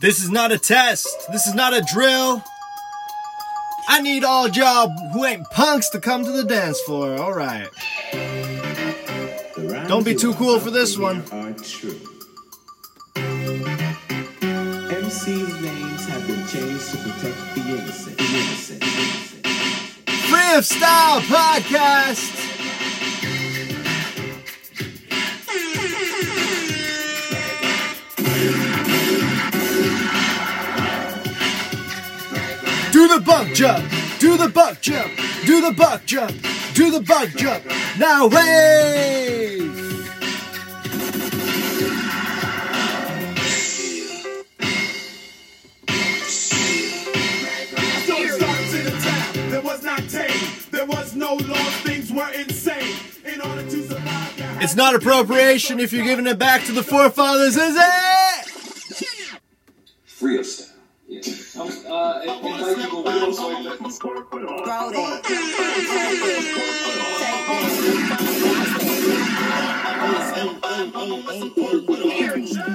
This is not a test. This is not a drill. I need all y'all who ain't punks to come to the dance floor. All right. Don't be too cool for this one. Free of Style Podcast. The buck jump, do the buck jump, do the buck jump, do the buck jump. Now wave! Don't start to the. There was not tame. There was no laws. Things were insane. In order to survive, It's not appropriation if you're giving it back to the forefathers, is it? Free of style. Yeah. Um, uh, and, and like people will also like that. Throw that.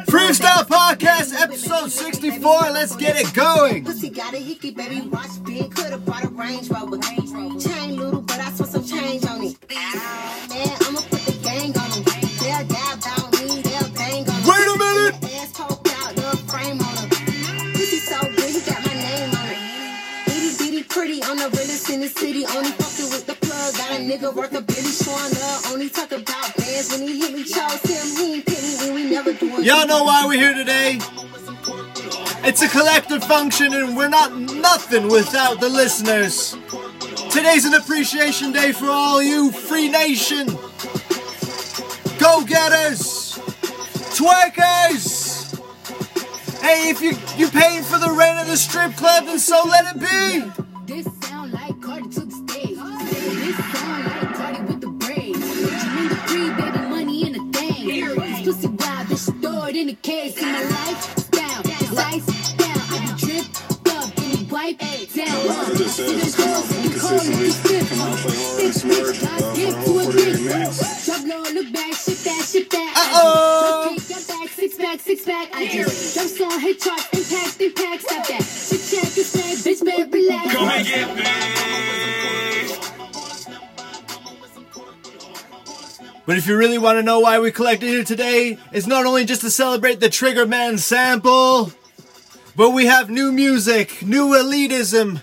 Freestyle Podcast, episode 64. Let's get it going. Pussy got a hickey, baby. Watch big. Could've brought a Range Rover. Chain little, nigga worth a billy showing up. Only talk about bands when he hit me. Chose him, he ain't pick me when we never doing. Y'all know why we're here today. It's a collective function, and we're not nothing without the listeners. Today's an appreciation day for all you Free Nation go getters, twerkers. Hey, if you you're paying for the rent of the strip club, then so let it be. In a case. In my life it's ice down. I be dripped up, give me wipe down. just said See it's the come girls out in the corner, consistently, get stiff. come out play hard, Thick smart, bitch, got uh, dick for to the a whole 48 dick. minutes. Drop low, look back, shit that, shit that. Uh-oh. I just drop kick, got back, six pack, six pack. I just jump song, hit charts, impact, impact, stop that. Shit check, it's like, bitch, better relax. Come and get me. But if you really want to know why we collected here today, it's not only just to celebrate the Trigger Man sample, but we have new music, new elitism.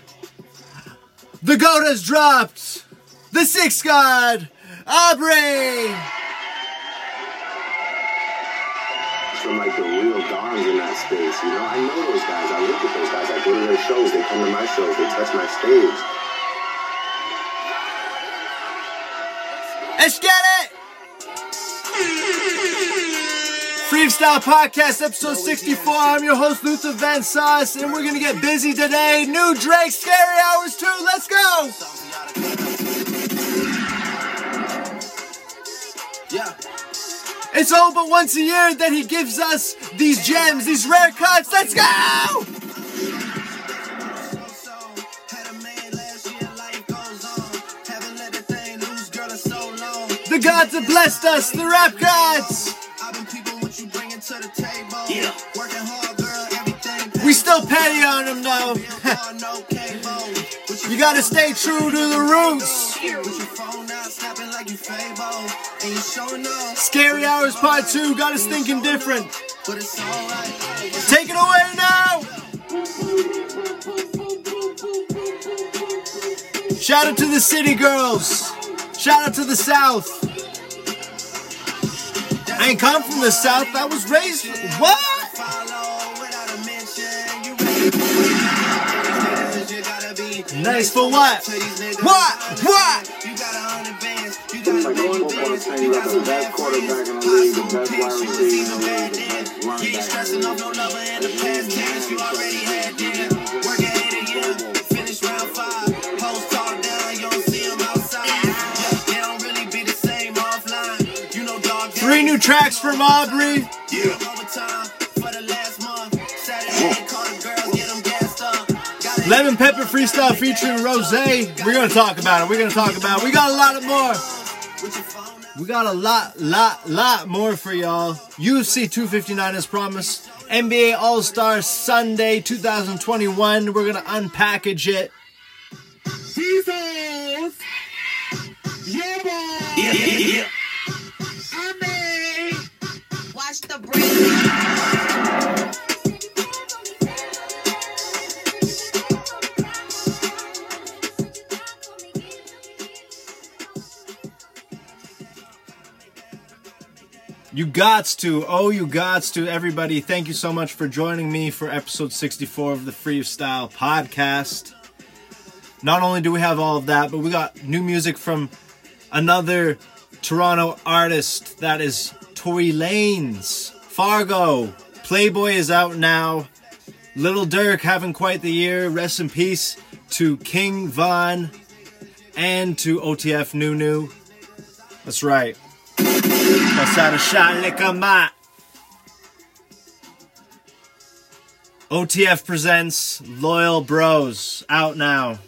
The goat has dropped. The Six God, Aubrey. from like the real dons in that space. You know, I know those guys. I look at those guys. I go to their shows. They come to my shows. They touch my stage. Let's get it. Freestyle Podcast, episode 64. I'm your host, Luther Van Sauce, and we're gonna get busy today. New Drake, Scary Hours 2. Let's go. Yeah. It's all but once a year that he gives us these gems, these rare cuts. Let's go! The gods have blessed us, the rap gods. Yeah. We still petty on them though. you gotta stay true to the roots. Scary Hours Part 2 got us thinking different. Take it away now! Shout out to the city girls. Shout out to the south. I ain't come from the south. I was raised. What? Nice for what? What? What? It's like going football saying you got the best quarterback in the league, the best wide receiver in the league, the best running back. Three new tracks from Aubrey. Lemon Pepper Freestyle featuring Ross. We're gonna talk about it. We're gonna talk about it. We got a lot of more. We got a lot, lot, lot more for y'all. UFC 259 as promised. NBA All Star Sunday 2021. We're gonna unpackage it. Jesus! Yeah, boy! I mean, Watch the break. You gots to, oh, you gots to, everybody. Thank you so much for joining me for episode 64 of the Freestyle Podcast. Not only do we have all of that, but we got new music from another Toronto artist that is Tory Lanez. Fargo. Playboy is out now. Little Durk having quite the year. Rest in peace to King Von and to OTF Nunu. That's right. Passar a shot like a mat. OTF presents Loyal Bros out now.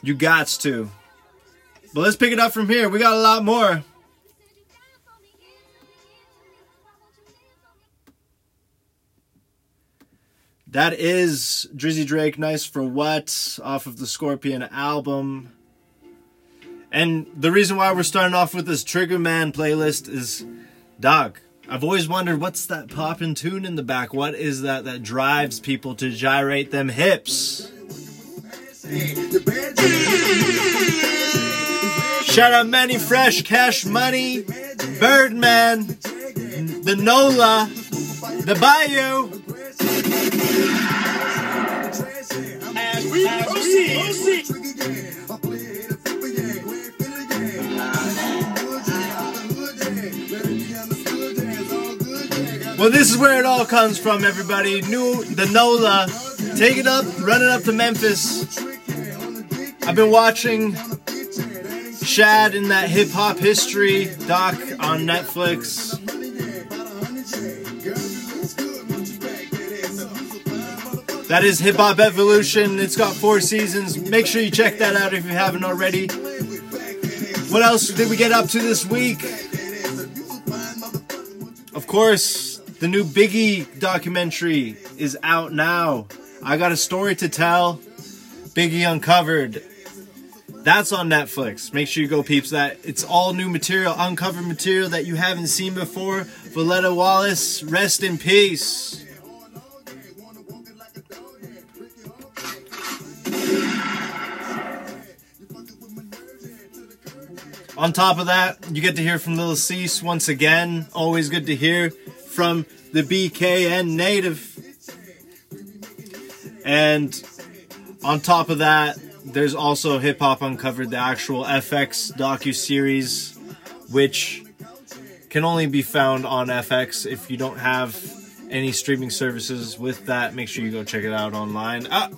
You gots to. But let's pick it up from here. We got a lot more. That is Drizzy Drake, Nice for What, off of the Scorpion album. And the reason why we're starting off with this Trigger Man playlist is, dog. I've always wondered what's that poppin' tune in the back? What is that that drives people to gyrate them hips? Shout out Mannie Fresh, Cash Money, Birdman, the Nola, the Bayou. Well, this is where it all comes from, everybody. New the Nola. Take it up, run it up to Memphis. I've been watching Shad in that hip hop history doc on Netflix. That is Hip Hop Evolution. It's got four seasons. Make sure you check that out if you haven't already. What else did we get up to this week? Of course, the new Biggie documentary is out now. I got a story to tell. Biggie Uncovered. That's on Netflix. Make sure you go peeps that. It's all new material, uncovered material that you haven't seen before. Voletta Wallace, rest in peace. On top of that, you get to hear from Lil Cease once again. Always good to hear from the BKN native. And on top of that, there's also Hip Hop Uncovered, the actual FX docu series, which can only be found on FX. If you don't have any streaming services with that, make sure you go check it out online. Ah,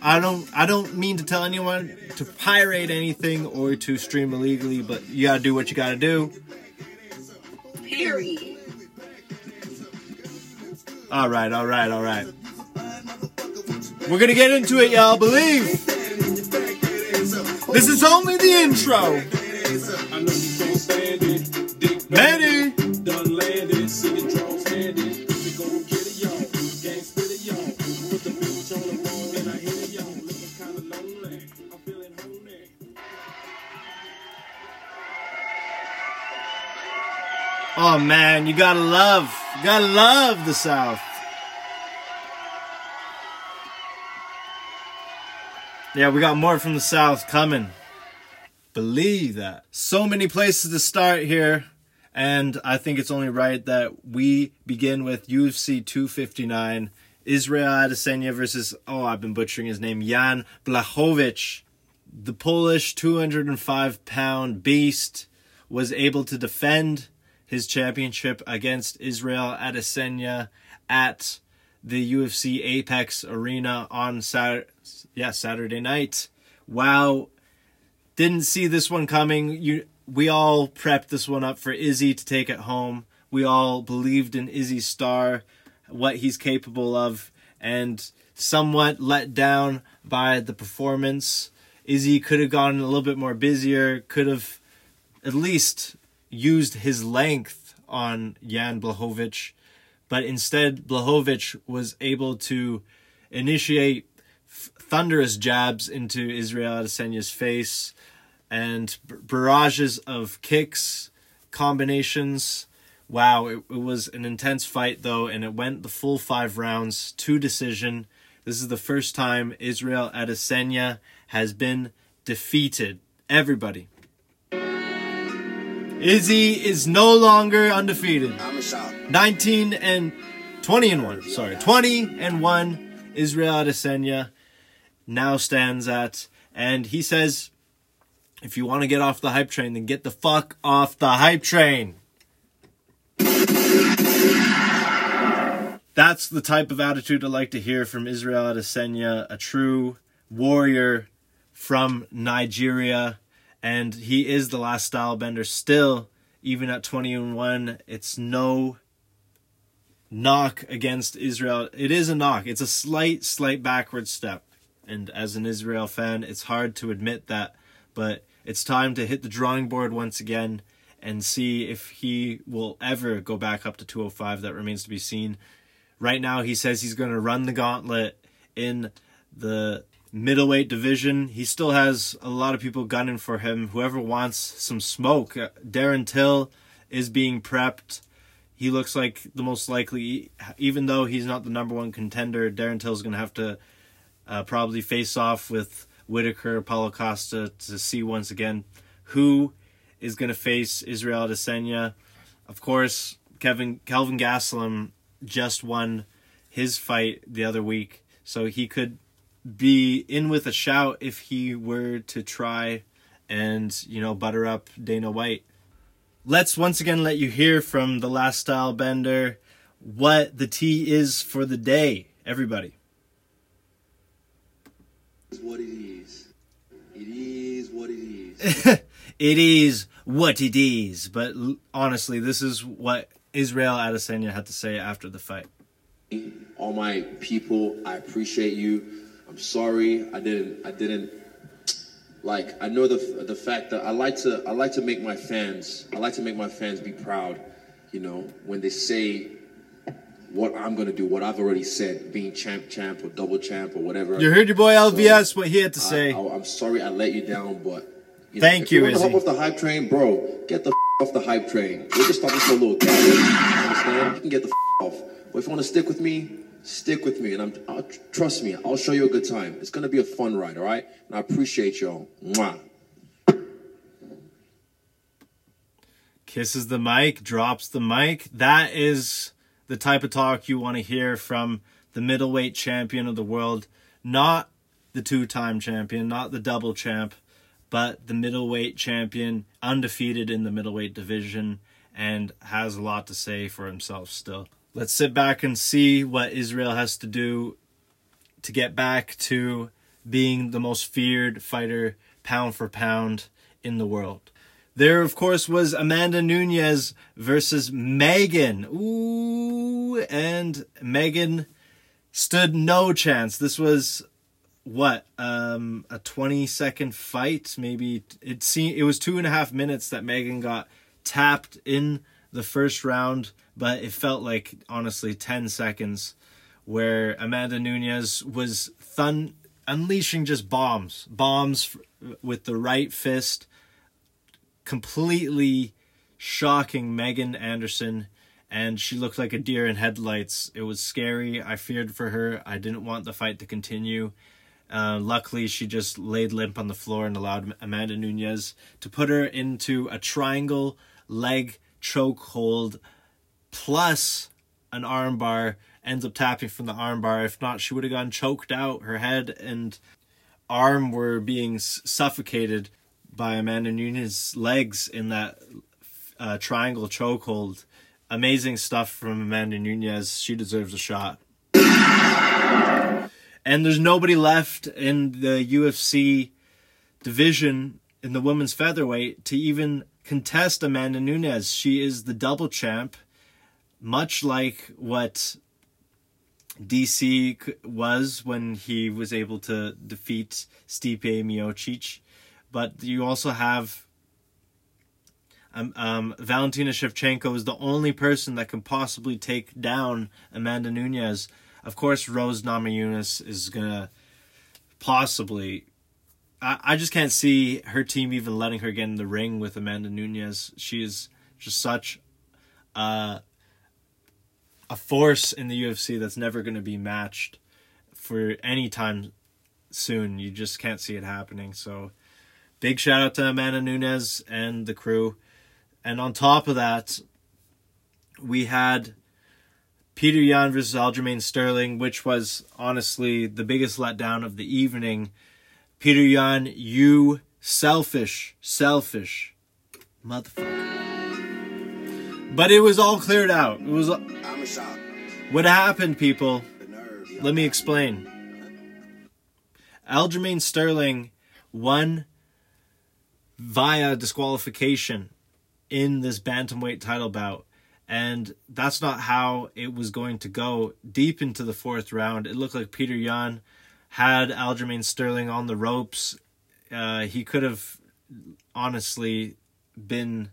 I don't I don't mean to tell anyone to pirate anything or to stream illegally, but you gotta do what you gotta do. Period. All right, all right, all right. We're gonna get into it, y'all. Believe. This is only the intro. I Oh man, you gotta love, you gotta love the South. Yeah, we got more from the South coming. Believe that. So many places to start here, and I think it's only right that we begin with UFC 259. Israel Adesanya versus, oh, I've been butchering his name, Jan Blachowicz. The Polish 205 pound beast was able to defend his championship against Israel Adesanya at the UFC Apex Arena on Saturday, yeah, Saturday night. Wow, didn't see this one coming. You, we all prepped this one up for Izzy to take it home. We all believed in Izzy's star, what he's capable of, and somewhat let down by the performance Izzy could have gone a little bit more busier, could have at least used his length on Jan Blachowicz, but instead Blachowicz was able to initiate f- thunderous jabs into Israel Adesanya's face and b- barrages of kicks, combinations. Wow, it, it was an intense fight though, and it went the full five rounds to decision. This is the first time Israel Adesanya has been defeated. Everybody. Izzy is no longer undefeated. I'm shocked. 19 and 20 and 1. Sorry, 20 and 1 Israel Adesanya now stands at and he says if you want to get off the hype train then get the fuck off the hype train. That's the type of attitude I like to hear from Israel Adesanya, a true warrior from Nigeria and he is the last style bender still even at 20 and 1 it's no knock against Israel. It is a knock. It's a slight, slight backward step. And as an Israel fan, it's hard to admit that. But it's time to hit the drawing board once again and see if he will ever go back up to 205. That remains to be seen. Right now, he says he's going to run the gauntlet in the middleweight division. He still has a lot of people gunning for him. Whoever wants some smoke, uh, Darren Till is being prepped he looks like the most likely, even though he's not the number one contender. Darren Till's going to have to uh, probably face off with Whittaker, Paulo Costa to see once again who is going to face Israel Adesanya. Of course, Kevin Kelvin Gaslam just won his fight the other week, so he could be in with a shout if he were to try and you know butter up Dana White let's once again let you hear from the last style bender what the tea is for the day everybody It's what it is. It is what it is. it is what it is but l- honestly this is what israel adesanya had to say after the fight All my people, I appreciate you. I'm sorry I didn't I didn't like I know the the fact that I like to I like to make my fans I like to make my fans be proud, you know, when they say what I'm gonna do, what I've already said, being champ champ or double champ or whatever. you heard your boy lvs what he had to say I, am sorry I let you down, but you Thank if you. you, want to hop off the hype train, bro. Get the off the hype train. We're just talking for a little gap. You understand? You can get the off. But if you want to stick with me, stick with me, and I'm. I'll, trust me, I'll show you a good time. It's gonna be a fun ride, all right? And I appreciate y'all. Mwah. kisses the mic, drops the mic. That is the type of talk you want to hear from the middleweight champion of the world, not the two-time champion, not the double champ, but the middleweight champion, undefeated in the middleweight division and has a lot to say for himself still. Let's sit back and see what Israel has to do to get back to being the most feared fighter pound for pound in the world. There, of course, was Amanda Nunes versus Megan. Ooh, and Megan stood no chance. This was what um a 20 second fight maybe it seemed it was two and a half minutes that megan got tapped in the first round but it felt like honestly 10 seconds where amanda nunes was thun unleashing just bombs bombs with the right fist completely shocking Megan Anderson and she looked like a deer in headlights. It was scary. I feared for her. I didn't want the fight to continue. Uh, luckily, she just laid limp on the floor and allowed Amanda Nunes to put her into a triangle leg choke hold plus an armbar. Ends up tapping from the armbar. If not, she would have gone choked out. Her head and arm were being suffocated by Amanda Nunes's legs in that uh, triangle chokehold. Amazing stuff from Amanda Nunes. She deserves a shot. And there's nobody left in the UFC division in the women's featherweight to even contest Amanda Nunes. She is the double champ, much like what DC was when he was able to defeat Stipe Miocic, but you also have um, um, Valentina Shevchenko is the only person that can possibly take down Amanda Nunes. Of course, Rose Namajunas is gonna possibly. I, I just can't see her team even letting her get in the ring with Amanda Nunes. She is just such uh, a force in the UFC that's never going to be matched for any time soon. You just can't see it happening. So, big shout out to Amanda Nunes and the crew. And on top of that, we had Peter Yan versus Aljamain Sterling, which was honestly the biggest letdown of the evening. Peter Yan, you selfish, selfish motherfucker. But it was all cleared out. It was. What happened, people. Let me explain. Aljamain Sterling won via disqualification in this bantamweight title bout. And that's not how it was going to go. Deep into the fourth round, it looked like Peter Yan had Aljamain Sterling on the ropes. Uh, he could have honestly been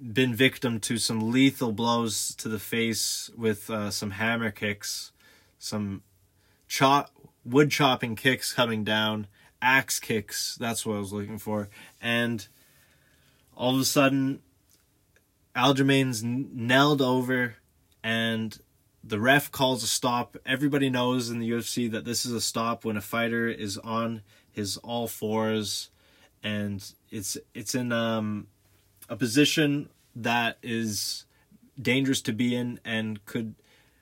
been victim to some lethal blows to the face with uh, some hammer kicks, some chop wood chopping kicks coming down, axe kicks. That's what I was looking for, and all of a sudden, Aljamain's knelled over, and the ref calls a stop. Everybody knows in the UFC that this is a stop when a fighter is on his all fours, and it's it's in um a position that is dangerous to be in and could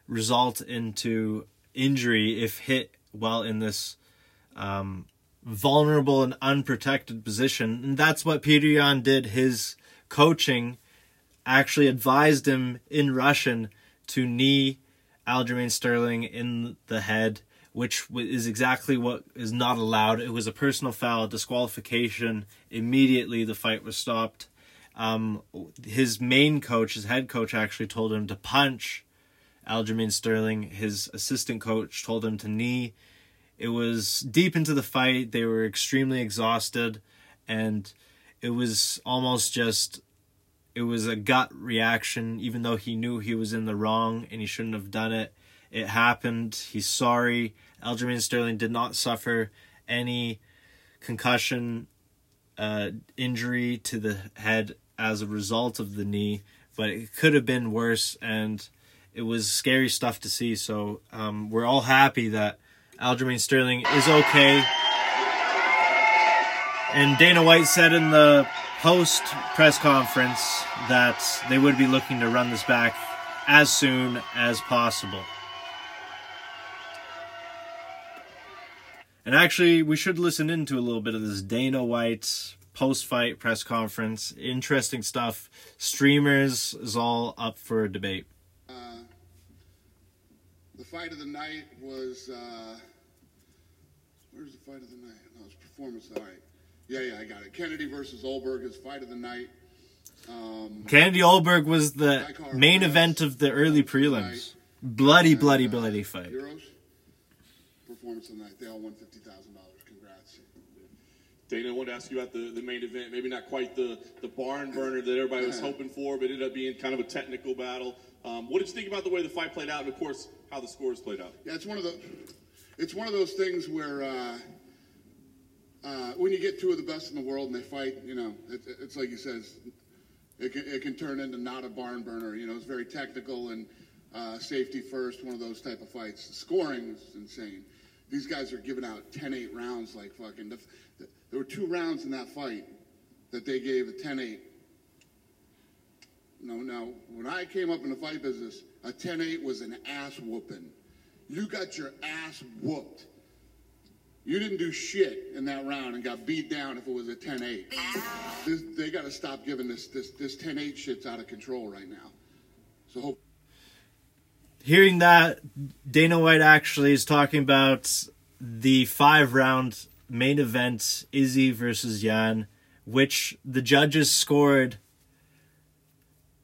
result into injury if hit while in this um, vulnerable and unprotected position. And that's what Peter Yan did. His coaching actually advised him in Russian to knee Aljamain Sterling in the head, which is exactly what is not allowed. It was a personal foul, disqualification. Immediately, the fight was stopped. Um, his main coach, his head coach, actually told him to punch Aljamain Sterling. His assistant coach told him to knee. It was deep into the fight. They were extremely exhausted, and it was almost just it was a gut reaction, even though he knew he was in the wrong and he shouldn't have done it. It happened. He's sorry. Aljamain Sterling did not suffer any concussion uh, injury to the head as a result of the knee, but it could have been worse, and it was scary stuff to see. So um, we're all happy that Aljamain Sterling is okay. And Dana White said in the post press conference that they would be looking to run this back as soon as possible. And actually, we should listen into a little bit of this Dana White post fight press conference. Interesting stuff. Streamers is all up for a debate. The fight of the night was. Uh, where's the fight of the night? No, it's performance. All right. Yeah, yeah, I got it. Kennedy versus Ulberg is fight of the night. Um, Kennedy Ulberg was the main event of the early prelims. Bloody, bloody, bloody fight. Performance of the night. They all won fifty thousand dollars. Congrats. Dana, I wanted to ask you about the, the main event. Maybe not quite the, the barn burner that everybody was hoping for, but it ended up being kind of a technical battle. Um, what did you think about the way the fight played out, and of course, how the scores played out? Yeah, it's one of the. It's one of those things where uh, uh, when you get two of the best in the world and they fight, you know, it, it's like you said, it's- it can, it can turn into not a barn burner. You know, it's very technical and uh, safety first. One of those type of fights. The scoring is insane. These guys are giving out 10-8 rounds like fucking. The, there were two rounds in that fight that they gave a 10-8. No, no. When I came up in the fight business, a 10-8 was an ass whooping. You got your ass whooped. You didn't do shit in that round and got beat down if it was a 10-8. This, they got to stop giving this this this 10-8 shit's out of control right now. So hope Hearing that, Dana White actually is talking about the five round main event Izzy versus Yan, which the judges scored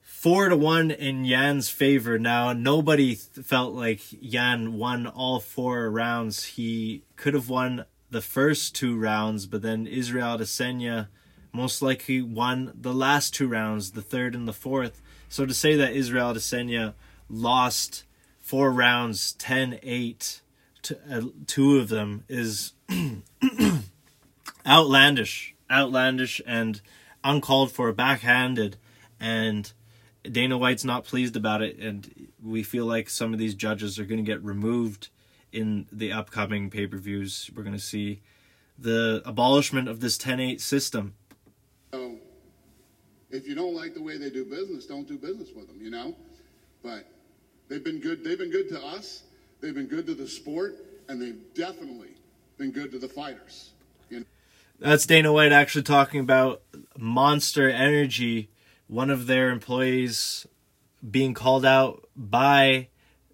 four to one in Yan's favor. Now nobody th- felt like Yan won all four rounds. He could have won the first two rounds, but then Israel Adesanya most likely won the last two rounds, the third and the fourth. So to say that Israel Adesanya lost four rounds, 10-8, to, uh, two of them is outlandish, outlandish and uncalled for, backhanded, and Dana White's not pleased about it, and we feel like some of these judges are going to get removed in the upcoming pay per views. We're going to see the abolishment of this 10 8 system. So if you don't like the way they do business, don't do business with them, you know? But they've been good. They've been good to us. They've been good to the sport, and they've definitely good to the fighters. You know? That's Dana White actually talking about Monster Energy, one of their employees being called out by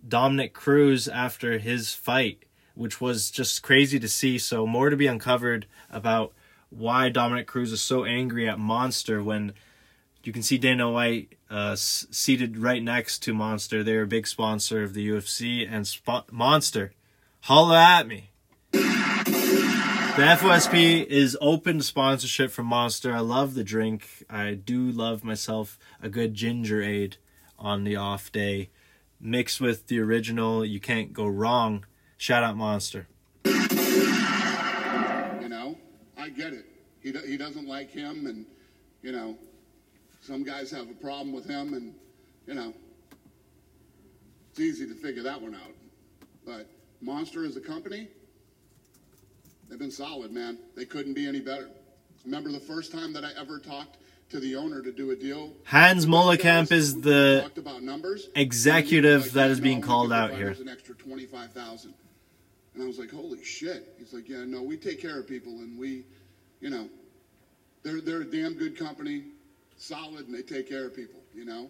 Dominick Cruz after his fight, which was just crazy to see. So, more to be uncovered about why Dominick Cruz is so angry at Monster when you can see Dana White uh, seated right next to Monster. They're a big sponsor of the UFC and Monster. Holla at me. The FOSP is open to sponsorship from Monster. I love the drink. I do love myself a good ginger aid on the off day. Mixed with the original, you can't go wrong. Shout out Monster. You know, I get it. He, he doesn't like him, and, you know, some guys have a problem with him, and, you know, it's easy to figure that one out. But Monster is a company, they've been solid, man. They couldn't be any better. Remember the first time that I ever talked to the owner to do a deal? Hans with those Molekamp guys? is the talked about numbers. executive that being no, called out here. An extra twenty-five thousand. And I was like, holy shit. He's like, yeah, no, we take care of people and we, you know, they're, they're a damn good company, solid, and they take care of people, you know?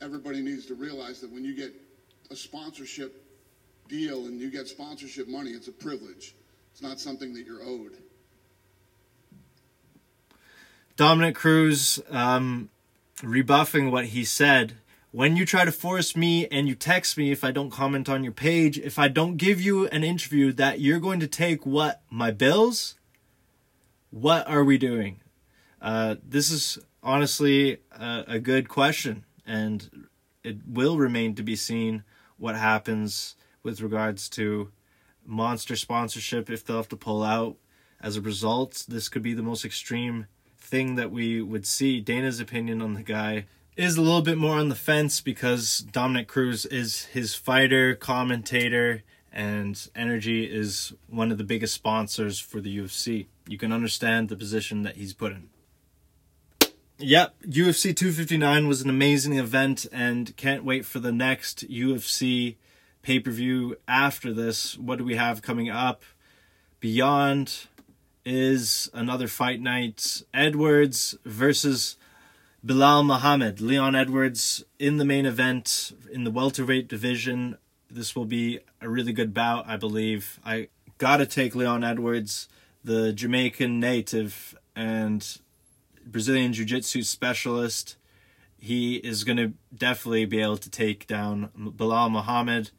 Everybody needs to realize that when you get a sponsorship deal and you get sponsorship money, it's a privilege. It's not something that you're owed. Dominick Cruz um, rebuffing what he said. When you try to force me and you text me if I don't comment on your page, if I don't give you an interview, that you're going to take what? My bills? What are we doing? Uh, this is honestly a, a good question, and it will remain to be seen what happens with regards to monster sponsorship if they'll have to pull out as a result. This could be the most extreme thing that we would see. Dana's opinion on the guy is a little bit more on the fence because Dominick Cruz is his fighter, commentator, and Energy is one of the biggest sponsors for the UFC. You can understand the position that he's put in. Yep, UFC 259 was an amazing event and can't wait for the next UFC pay per view after this. What do we have coming up? Beyond is another fight night Edwards versus Belal Muhammad. Leon Edwards in the main event in the welterweight division. This will be a really good bout, I believe. I gotta take Leon Edwards, the Jamaican native and Brazilian Jiu Jitsu specialist. He is to definitely be able to take down Belal Muhammad.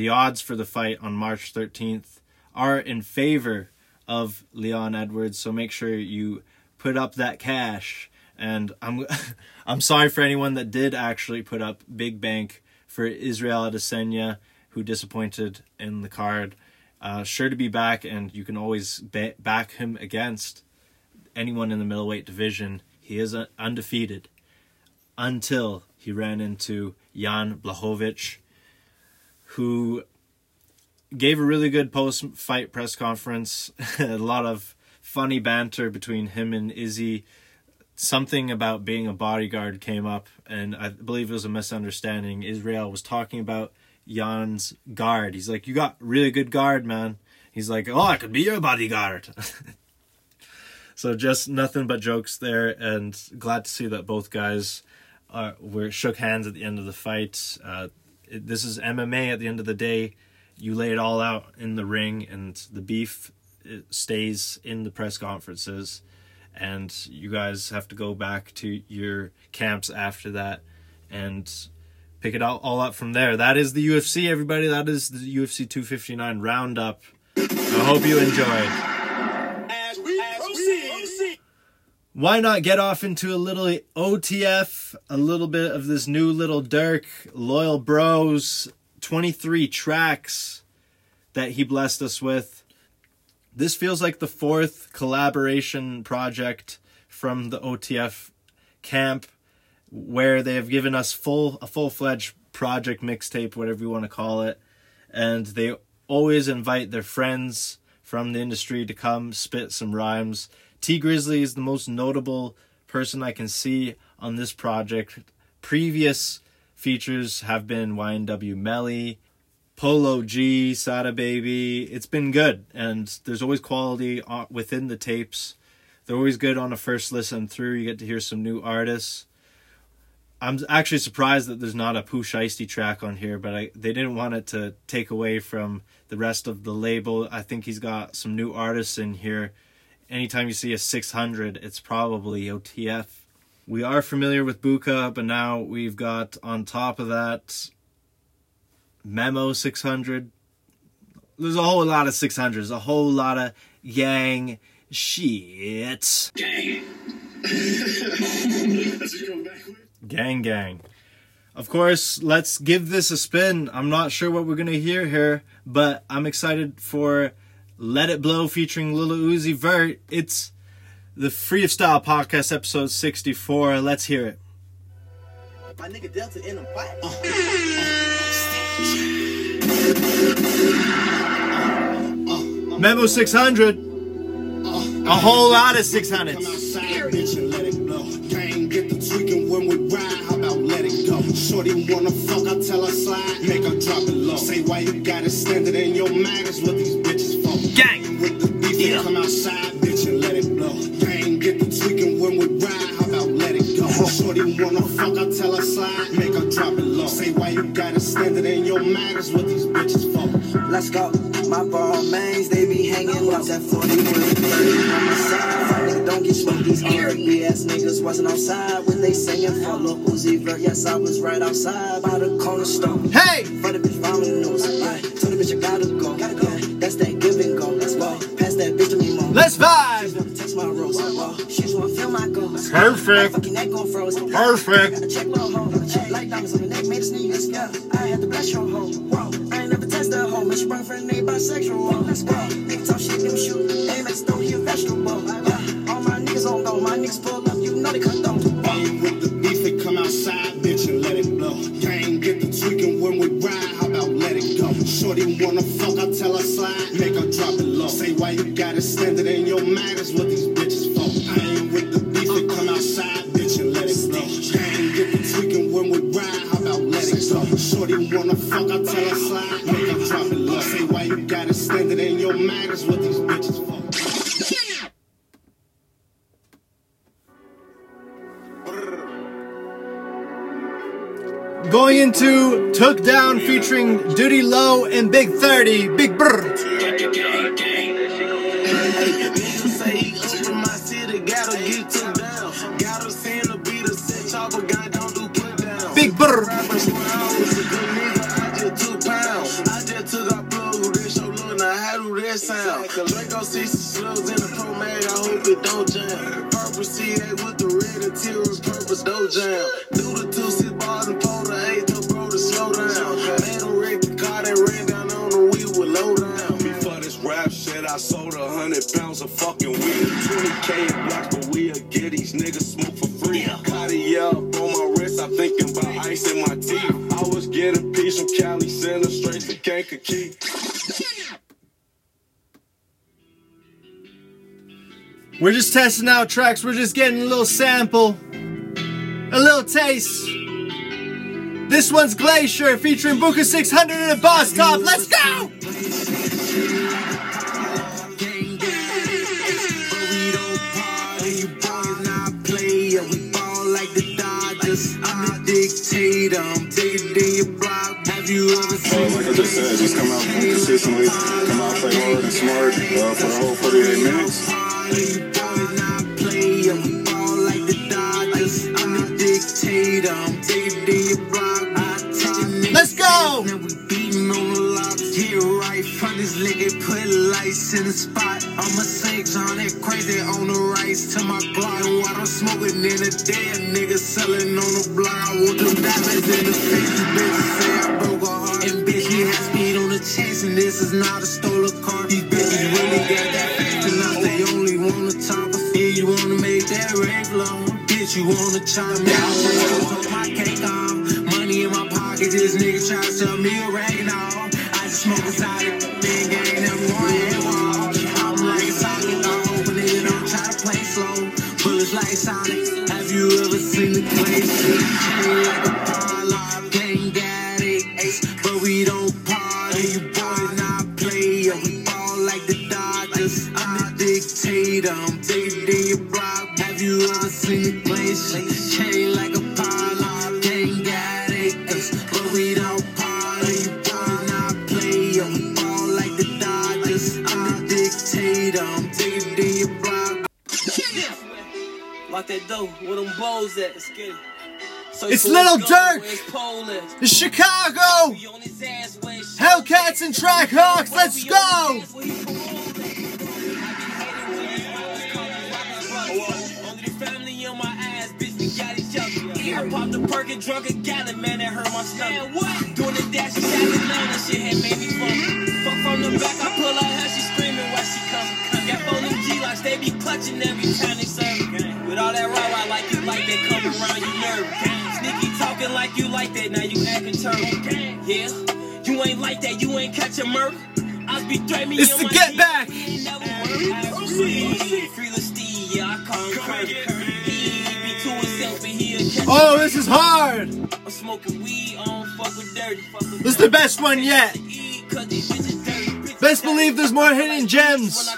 The odds for the fight on March 13th are in favor of Leon Edwards, so make sure you put up that cash. And I'm I'm sorry for anyone that did actually put up big bank for Israel Adesanya, who disappointed in the card. Uh, sure to be back, and you can always ba- back him against anyone in the middleweight division. He is uh, undefeated until he ran into Jan Blachowicz, who gave a really good post fight press conference. a lot of funny banter between him and Izzy. Something about being a bodyguard came up, and I believe it was a misunderstanding. Israel was talking about Jan's guard. He's like, You got really good guard, man. He's like, Oh, I could be your bodyguard. so just nothing but jokes there, and glad to see that both guys uh, were shook hands at the end of the fight. Uh, this is MMA at the end of the day. You lay it all out in the ring, and the beef it stays in the press conferences. and you guys have to go back to your camps after that and pick it all, all up from there. That is the UFC, everybody. That is the UFC 259 roundup. I hope you enjoyed. Why not get off into a little OTF, a little bit of this new little Durk, Loyal Bros, 23 tracks that he blessed us with. This feels like the fourth collaboration project from the OTF camp where they have given us full a full-fledged project mixtape whatever you want to call it and they always invite their friends from the industry to come spit some rhymes t grizzly is the most notable person i can see on this project. Previous features have been ynw melly polo g sada baby. It's been good and there's always quality uh, within the tapes. They're always good on a first listen through. You get to hear some new artists. I'm actually surprised that there's not a Pooh Shiesty track on here, but I, they didn't want it to take away from the rest of the label. I think he's got some new artists in here. Anytime you see a 600, it's probably OTF. We are familiar with Booka, but now we've got on top of that Memo 600. There's a whole lot of 600s, a whole lot of yang shit. Gang. Gang, gang. Of course, let's give this a spin. I'm not sure what we're going to hear here, but I'm excited for Let It Blow featuring Lil Uzi Vert. It's the Free of Style podcast, episode 64. Let's hear it. My nigga Delta in them fight. Oh. Oh. Memo 600. A whole lot of 600s. bitch and let it blow. Can't get the tweaking when we ride. How about let it go? Shorty wanna fuck, I tell her slide, make her drop it low. Say why you gotta stand it in your mind is what these bitches for. Gang. With the yeah. come outside, bitch, and let it blow. Can't get the tweaking when we ride. How about let it go? Shorty wanna fuck, I tell her slide, make her drop it low. Say why you got it standing in your mind is what these bitches for. Let's go. My ball mains, they be hanging low. That 40 with the 30 on side. My nigga don't get smoked. These R&B ass niggas wasn't outside when they singing for Lil Uzi Vert. Yes, I was right outside by the corner store. Hey! For the bitch news. Yeah. Told the bitch I gotta go. Gotta go. That's that give and go. Let's go. Pass that bitch to me more. Let's vibe! She's gonna my rose. Whoa. She just wanna feel my goals. Perfect. Fucking neck gon' froze. Perfect. Gotta check. Like diamonds on the neck, made a sneeze. Yeah. I had to bless your hoe. Whoa. I ain't never tested a hoe. Man, she brought a friend named bisexual. Whoa. Let's go. Nigga talk shit, them shoot. Aim at stone, why you it in your mind is what these bitches for. I ain't with the beef, it come outside, bitch, and let it blow. Can't get the tweaking when we ride, how about let it go? Shorty wanna fuck, I tell her slide, make her drop it low. Say why you got it standing in your mind is what these bitches for. Going into Took Down featuring Doodie Lo and Big 30. Big Brr. We're just testing out tracks. We're just getting a little sample, a little taste. This one's Glacier featuring Booka 600 and a Boss Top. Let's go! Dictator, I'm bigger than your block you like I just said, just come out consistently, come out play hard and smart uh, for the whole 48 minutes. Let's go! In the spot. I'm a 600 crazy on the rice to my. What I'm smoking in a damn nigga selling on the block. I want them diamonds in the face, bitch chase, and this is not a stolen car. These bitches really got that and now they only wanna talk. Yeah, you wanna make that rain flow. Bitch, you wanna chime me out. Put my cake on. Money in my pocket, this nigga try to sell me a rag now. I just smoke inside it, big gang, them one and wall. I'm like a socket, don't open it, don't try to play slow. Bullets like Sonic, have you ever seen the? Chain like Where them bows at? Let's get it. Search It's Little his gun, Durk. where his pole at. It's Chicago. Hellcats and Trackhawks. Let's go. Only the family on my ass, bitch, we got each other. I popped a perk and drunk a gallon, man, that hurt my stomach. what? Doing the dash and shouting down, that shit had made me fun. Fuck from the back, I pull out her, she screaming while she comes. Got phone them G-locks, they be clutching every time they serve. With all that like you like that, come around, you nervous. Sneaky talking like you like that, now you acting turtle. Yeah, you ain't like that, you ain't catch a murder. I be threatening It's the get back. He never worked. Free the steed, yeah, I call him Kurt. He be to himself and he'll catch Oh, this is hard. I'm smoking weed, I don't fuck with dirty. Fuck with This is the best one yet. cause these bitches dirty. Best believe there's more hidden gems.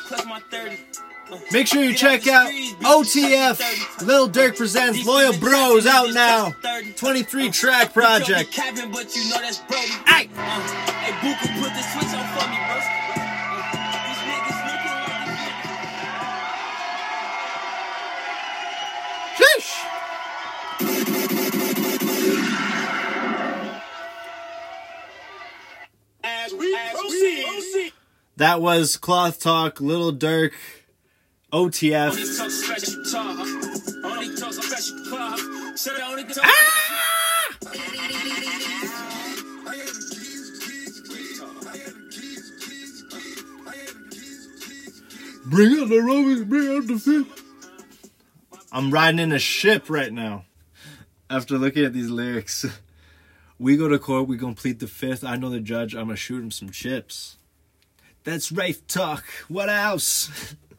When I clutch my 30. Make sure you check out OTF. Lil Durk presents Loyal Bros out now. 23 track project. Capping, but you know. Hey, hey, Booka, put the switch on for me, bro. These niggas looking like these Sheesh. As we proceed. That was Cloth Talk, Little Durk, OTF. Only talk special talk. Only talk special talk. Said I only talk. Ah! Bring out the rubbish, bring out the fifth. I'm riding in a ship right now. After looking at these lyrics, we go to court, we gonna plead the fifth. I know the judge, I'm gonna shoot him some chips. That's Rafe Talk. What else?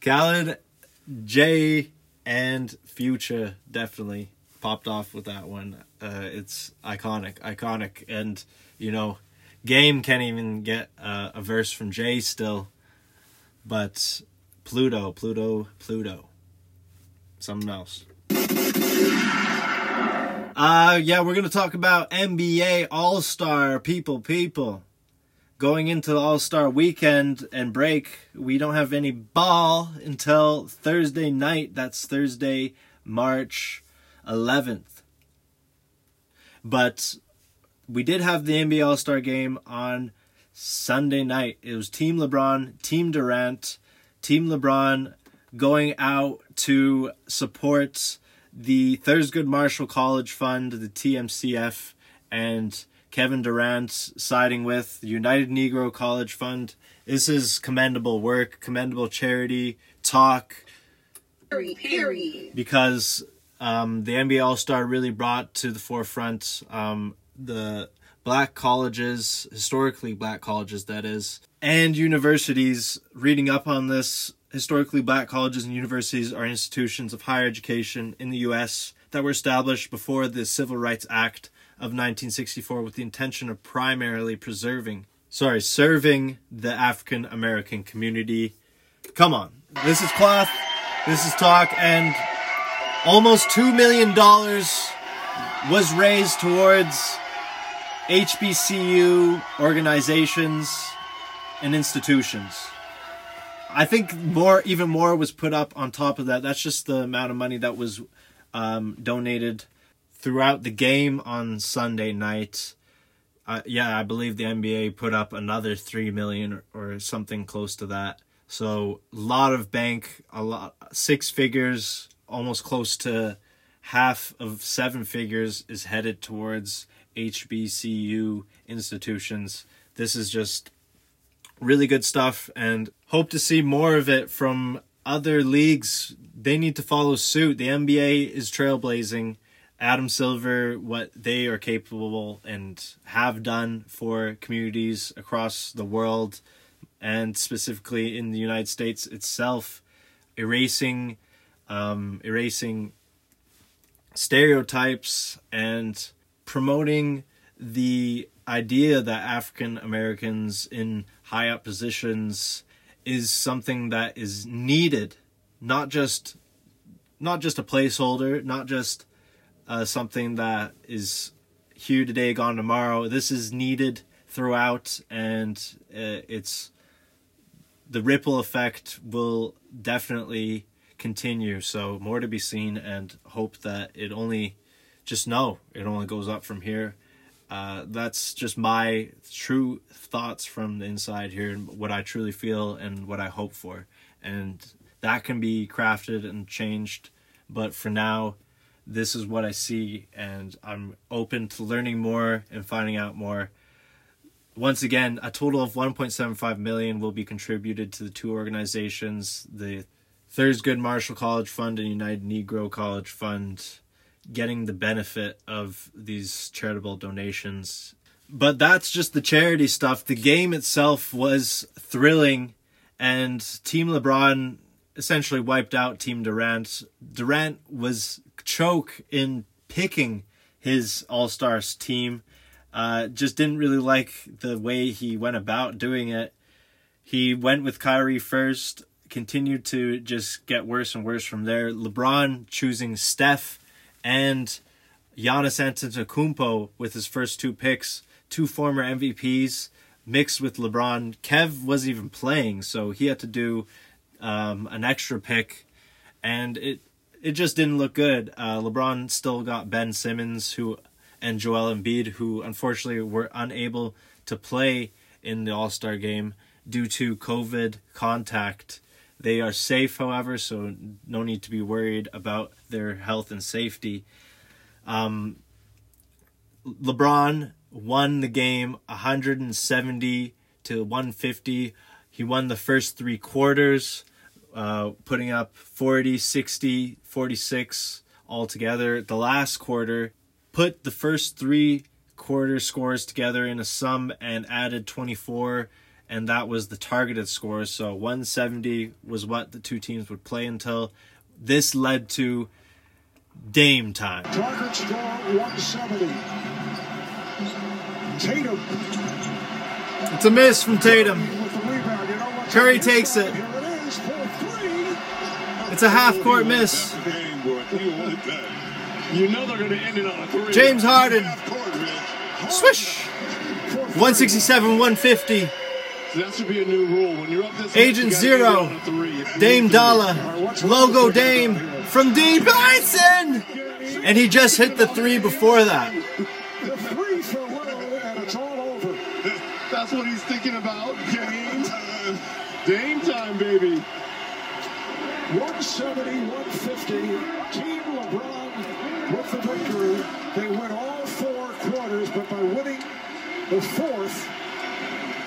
Khaled, Jay, and Future definitely popped off with that one. Uh, it's iconic, iconic. And, you know, Game can't even get uh, a verse from Jay still. But Pluto, Pluto, Pluto. Something else. Uh yeah, we're gonna talk about NBA All Star people, people. Going into the All Star weekend and break, we don't have any ball until Thursday night. That's Thursday, March 11th. But we did have the NBA All Star game on Sunday night. It was Team LeBron, Team Durant, Team LeBron going out to support the Thurgood Marshall College Fund, the TMCF, and Kevin Durant siding with the United Negro College Fund. This is commendable work, commendable charity talk Period. because um, the NBA All Star really brought to the forefront um, the black colleges, historically black colleges, that is, and universities. Reading up on this, historically black colleges and universities are institutions of higher education in the U.S. that were established before the Civil Rights Act of 1964 with the intention of primarily preserving, sorry, serving the African American community. Come on, this is cloth, this is talk, and almost $2 million was raised towards HBCU organizations and institutions. I think more, even more was put up on top of that. That's just the amount of money that was um, donated throughout the game on Sunday night. Uh, yeah, I believe the NBA put up another three million or, or something close to that. So a lot of bank, a lot six figures, almost close to half of seven figures is headed towards HBCU institutions. This is just really good stuff and hope to see more of it from other leagues. They need to follow suit. The NBA is trailblazing. Adam Silver, what they are capable and have done for communities across the world and specifically in the United States itself, erasing um, erasing stereotypes and promoting the idea that African Americans in high up positions is something that is needed, not just not just a placeholder, not just uh, something that is here today, gone tomorrow. This is needed throughout, and uh, it's the ripple effect will definitely continue. So more to be seen, and hope that it only just know it only goes up from here. Uh, that's just my true thoughts from the inside here, and what I truly feel and what I hope for, and that can be crafted and changed. But for now, this is what I see, and I'm open to learning more and finding out more. Once again, a total of 1.75 million will be contributed to the two organizations, the Thurgood Marshall College Fund and United Negro College Fund, getting the benefit of these charitable donations. But that's just the charity stuff. The game itself was thrilling, and Team LeBron essentially wiped out Team Durant. Durant was choke in picking his All Stars team. Uh, just didn't really like the way he went about doing it. He went with Kyrie first, continued to just get worse and worse from there. LeBron choosing Steph and Giannis Antetokounmpo with his first two picks, two former MVPs mixed with LeBron. Kev wasn't even playing, so he had to do um, an extra pick, and it it just didn't look good. Uh, LeBron still got Ben Simmons, who and Joel Embiid, who unfortunately were unable to play in the All Star game due to COVID contact. They are safe, however, so no need to be worried about their health and safety. Um, LeBron won the game 170 to 150. He won the first three quarters, uh, putting up 40, 60, 46 altogether. The last quarter put the first three quarter scores together in a sum and added 24 and that was the targeted score so 170 was what the two teams would play until this led to dame time Target score 170. Tatum it's a miss from tatum curry takes it it's a half court miss You know they're going to end it on a three. James Harden. Swish. 167, 150. That should be a new rule. When you're up this Agent much, you gotta Zero. get on a three. If you Dame Dolla. Logo Dame from D. Bison. And he just hit the three before that. The three for Will, and it's all over. That's what he's thinking about. Dame. Time, baby. 170, 150. Team LeBron with the victory. They win all four quarters, but by winning the fourth,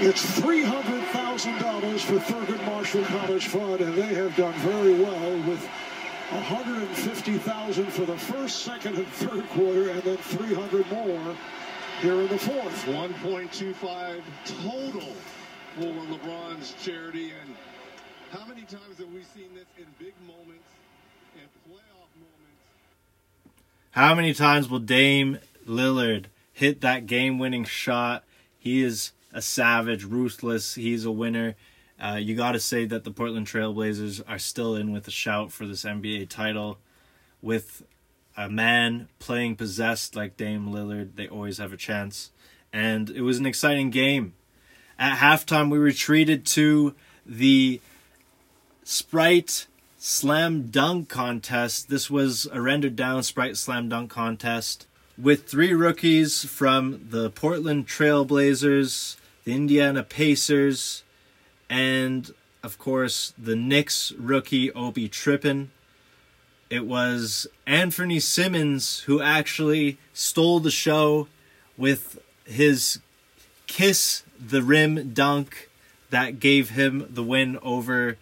it's $300,000 for Thurgood Marshall College Fund, and they have done very well with 150,000 for the first, second, and third quarter, and then 300 more here in the fourth. 1.25 total for LeBron's charity. And how many times have we seen this in big moments and playoff moments? How many times will Dame Lillard hit that game winning shot? He is a savage, ruthless. He's a winner. Uh, you got to say that the Portland Trailblazers are still in with a shout for this NBA title. With a man playing possessed like Dame Lillard, they always have a chance. And it was an exciting game. At halftime, we retreated to the Sprite Slam Dunk Contest. This was a rendered down Sprite Slam Dunk Contest. with three rookies from the Portland Trailblazers, the Indiana Pacers, and of course the Knicks rookie Obi Toppin. It was Anfernee Simons who actually stole the show with his kiss the rim dunk that gave him the win over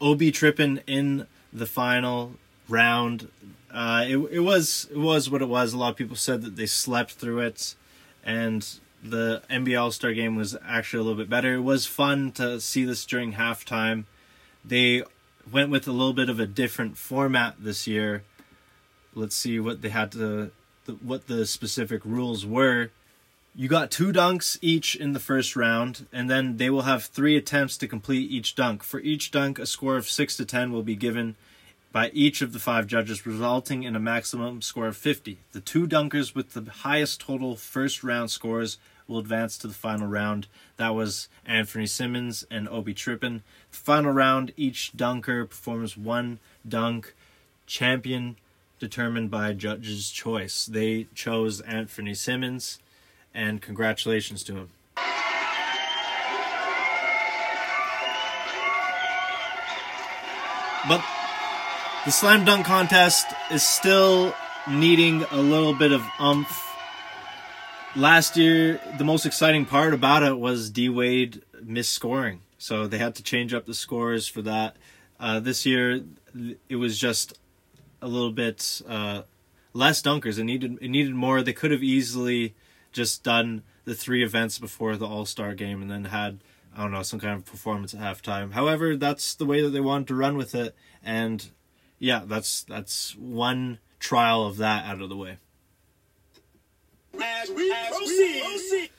Obi Toppin in the final round. Uh, it, it was it was what it was. A lot of people said that they slept through it, and the NBA All Star game was actually a little bit better. It was fun to see this during halftime. They went with a little bit of a different format this year. Let's see what they had to, what the specific rules were. You got two dunks each in the first round, and then they will have three attempts to complete each dunk. For each dunk, a score of 6 to 10 will be given by each of the five judges, resulting in a maximum score of 50. The two dunkers with the highest total first round scores will advance to the final round. That was Anfernee Simons and Obi Toppin. The final round, each dunker performs one dunk. Champion determined by judges' choice. They chose Anfernee Simons, and congratulations to him. But the slam dunk contest is still needing a little bit of umph. Last year, the most exciting part about it was D Wade misscoring, so they had to change up the scores for that. Uh, this year, it was just a little bit uh, less dunkers. It needed it needed more. They could have easily just done the three events before the All Star game and then had I don't know some kind of performance at halftime. However, that's the way that they wanted to run with it, and yeah, that's that's one trial of that out of the way. As we proceed.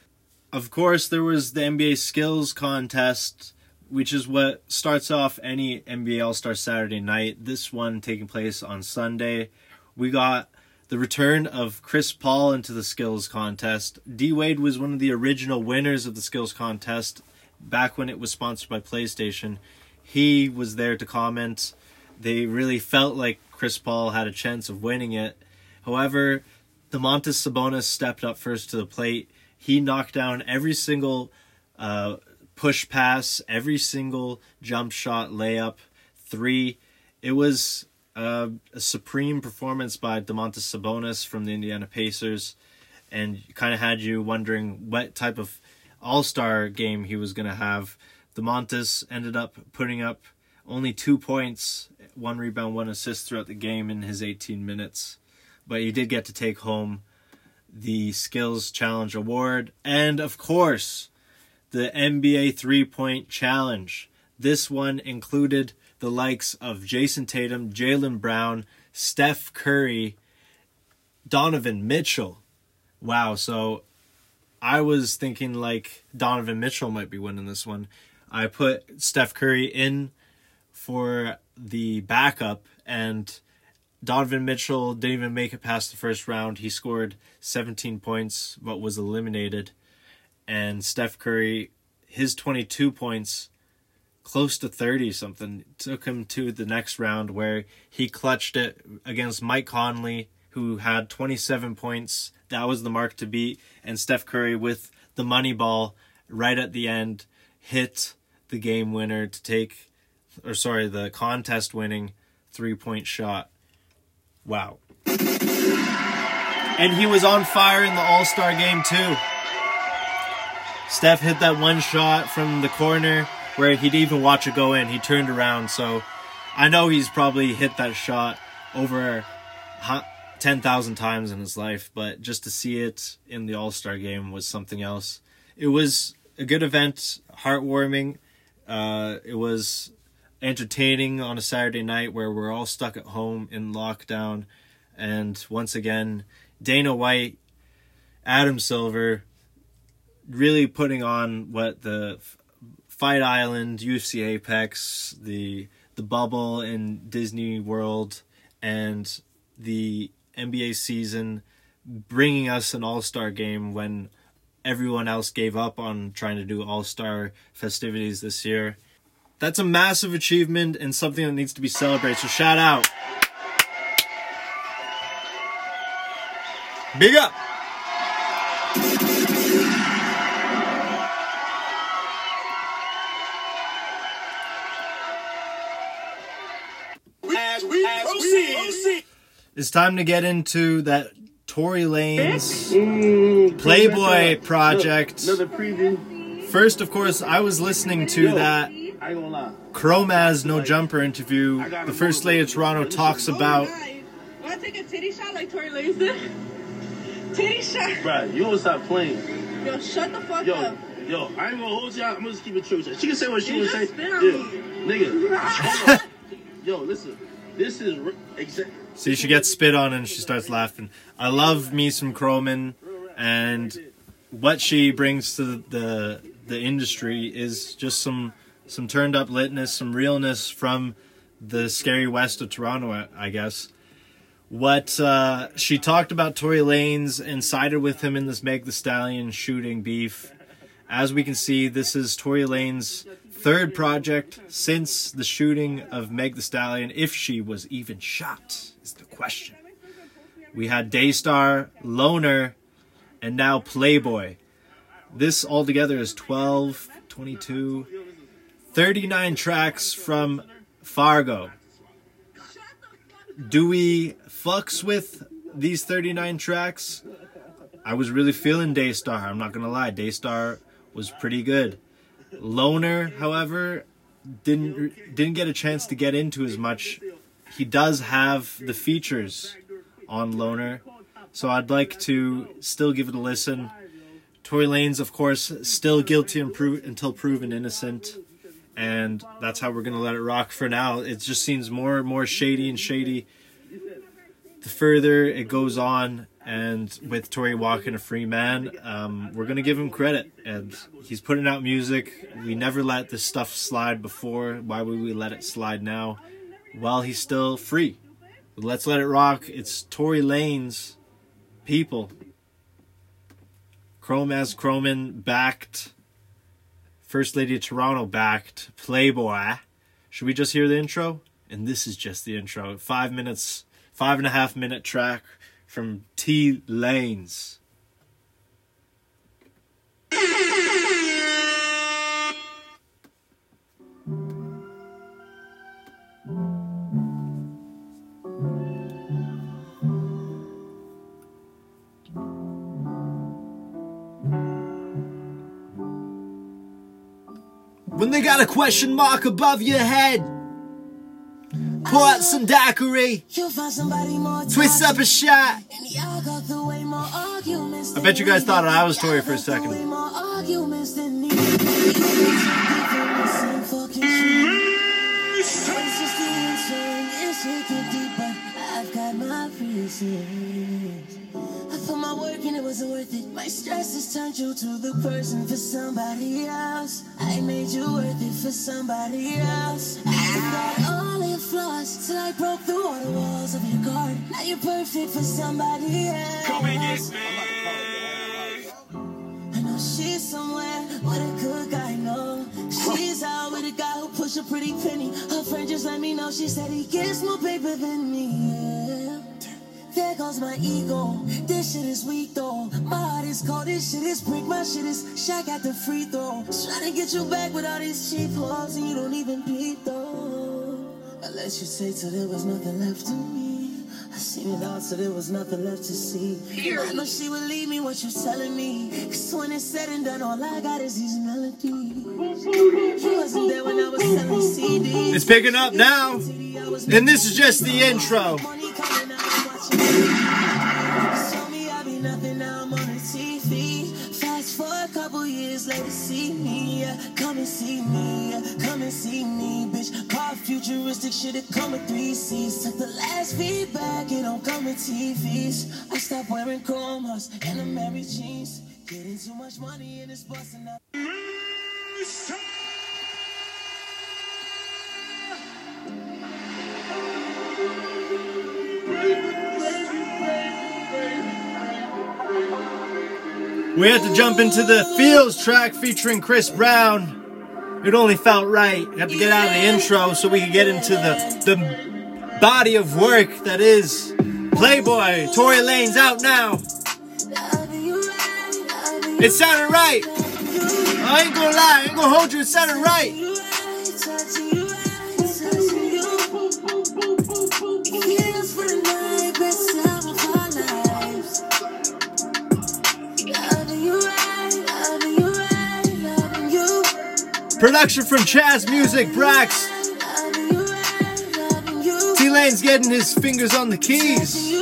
Of course, there was the NBA skills contest, which is what starts off any NBA All Star Saturday night. This one taking place on Sunday. We got the return of Chris Paul into the skills contest. D Wade was one of the original winners of the skills contest back when it was sponsored by PlayStation. He was there to comment. They really felt like Chris Paul had a chance of winning it. However, the Domantas Sabonis stepped up first to the plate. He knocked down every single uh, push pass, every single jump shot, layup, three. It was uh, a supreme performance by Domantas Sabonis from the Indiana Pacers, and kind of had you wondering what type of All Star game he was going to have. Domantas ended up putting up only two points, one rebound, one assist throughout the game in his 18 minutes, but he did get to take home the Skills Challenge Award, and of course, the NBA three point challenge. This one included the likes of Jayson Tatum, Jaylen Brown, Steph Curry, Donovan Mitchell. Wow, so I was thinking like Donovan Mitchell might be winning this one. I put Steph Curry in for the backup, and Donovan Mitchell didn't even make it past the first round. He scored 17 points, but was eliminated. And Steph Curry, his 22 points, close to 30 something, took him to the next round where he clutched it against Mike Conley, who had 27 points. That was the mark to beat. And Steph Curry, with the money ball right at the end, hit the game winner to take, or sorry, the contest winning three point shot. Wow. And he was on fire in the All Star game, too. Steph hit that one shot from the corner where he'd even watch it go in. He turned around, so I know he's probably hit that shot over 10,000 times in his life, but just to see it in the All Star game was something else. It was a good event, heartwarming. Uh, it was entertaining on a Saturday night where we're all stuck at home in lockdown. And once again, Dana White, Adam Silver, really putting on what the Fight Island, UFC Apex, the the bubble in Disney World, and the NBA season, bringing us an All Star game when everyone else gave up on trying to do All Star festivities this year. That's a massive achievement and something that needs to be celebrated. So shout out. Big up. It's time to get into that Tory Lanez Playboy project. Another preview. First, of course, I was listening to that I ain't gonna lie. Chromaz No Jumper interview. The First Lady of Toronto talks about Want to take a titty shot like Tory Lanez did? Titty shot. Bruh, you don't stop playing. Yo, shut the fuck up. yo, I ain't gonna hold you out. I'm gonna just keep it true. She can say what she You wanna say. Yeah, nigga. yo, listen. This is re- exact. See, she gets spit on and she starts laughing. I love me some Croman, and what she brings to the, the industry is just some some turned up litness, some realness from the scary west of Toronto, I- guess. What uh, she talked about Tory Lanez and sided with him in this Meg the Stallion shooting beef. As we can see, this is Tory Lanez third project since the shooting of Meg the Stallion, if she was even shot, question. We had Daystar, Loner, and now Playboy. This altogether is 12, 22, 39 tracks from Fargo. Do we fucks with these 39 tracks? I was really feeling Daystar. I'm not gonna lie, Daystar was pretty good. Loner, however, didn't didn't get a chance to get into as much. He does have the features on Loner, so I'd like to still give it a listen. Tory Lanez, of course, still guilty until proven innocent, and that's how we're gonna let it rock for now. It just seems more and more shady and shady the further it goes on, and with Tory walking a free man, um, we're gonna give him credit, and he's putting out music. We never let this stuff slide before. Why would we let it slide now? While he's still free, let's let it rock. It's Tory Lanez people. Chrome as Croman backed. First Lady of Toronto backed. Playboy. Should we just hear the intro? And this is just the intro. Five minutes, five and a half minute track from T Lanez. They got a question mark above your head, pour out some daiquiri, twist up a shot. I bet you guys thought I was Tory for a second. I've got my reasons. Put my work and it wasn't worth it. My stress has turned you to the person for somebody else. I made you worth it for somebody else. I got all your flaws till I broke the water walls of your guard. Now you're perfect for somebody else. Come and get I know she's somewhere with a good guy, no. She's out with a guy who push a pretty penny. Her friend just let me know she said he gets more paper than me. Yeah. There goes my ego. This shit is weak though. My heart is cold. This shit is brick. My shit is Shaq at the free throw. Trying to get you back with all these cheap hoes and you don't even peep though. Let you say till there was nothing left to me. I seen it all till there was nothing left to see. I know she would leave me what you telling me. Cause when it's said and done, all I got is these melodies. You wasn't there when I was selling CDs. It's picking up now, and this is just the intro. Show me I be nothing, now I'm on the TV. Fast for a couple years later, see me. yeah. Come and see me, yeah. come and see me, bitch. Car futuristic shit, it come with three seats. Took the last feedback, it don't come with TVs. I stopped wearing hearts and the Mary jeans. Getting too much money and it's busting up. We had to jump into the Fields track featuring Chris Brown. It only felt right. Had to get out of the intro so we could get into the, the body of work that is Playboy. Tory Lanez out now. It sounded right. I ain't gonna lie, I ain't gonna hold you, it sounded right. Production from Chaz Music, Brax. T Lanez getting his fingers on the keys.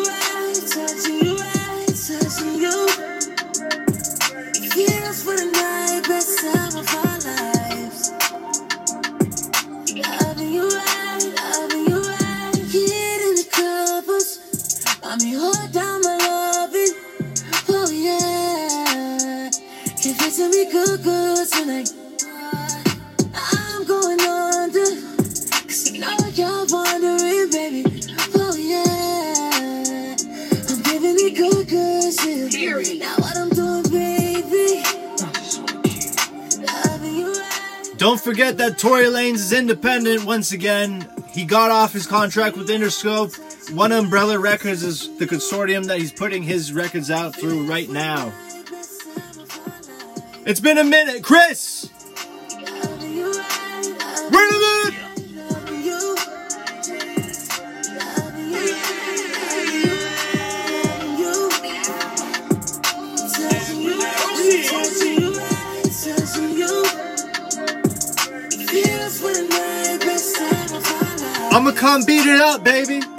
I Don't forget that Tory Lanez is independent once again. He got off his contract with Interscope. One Umbrella Records is the consortium that he's putting his records out through right now. It's been a minute, Chris. I'ma come beat it up, baby.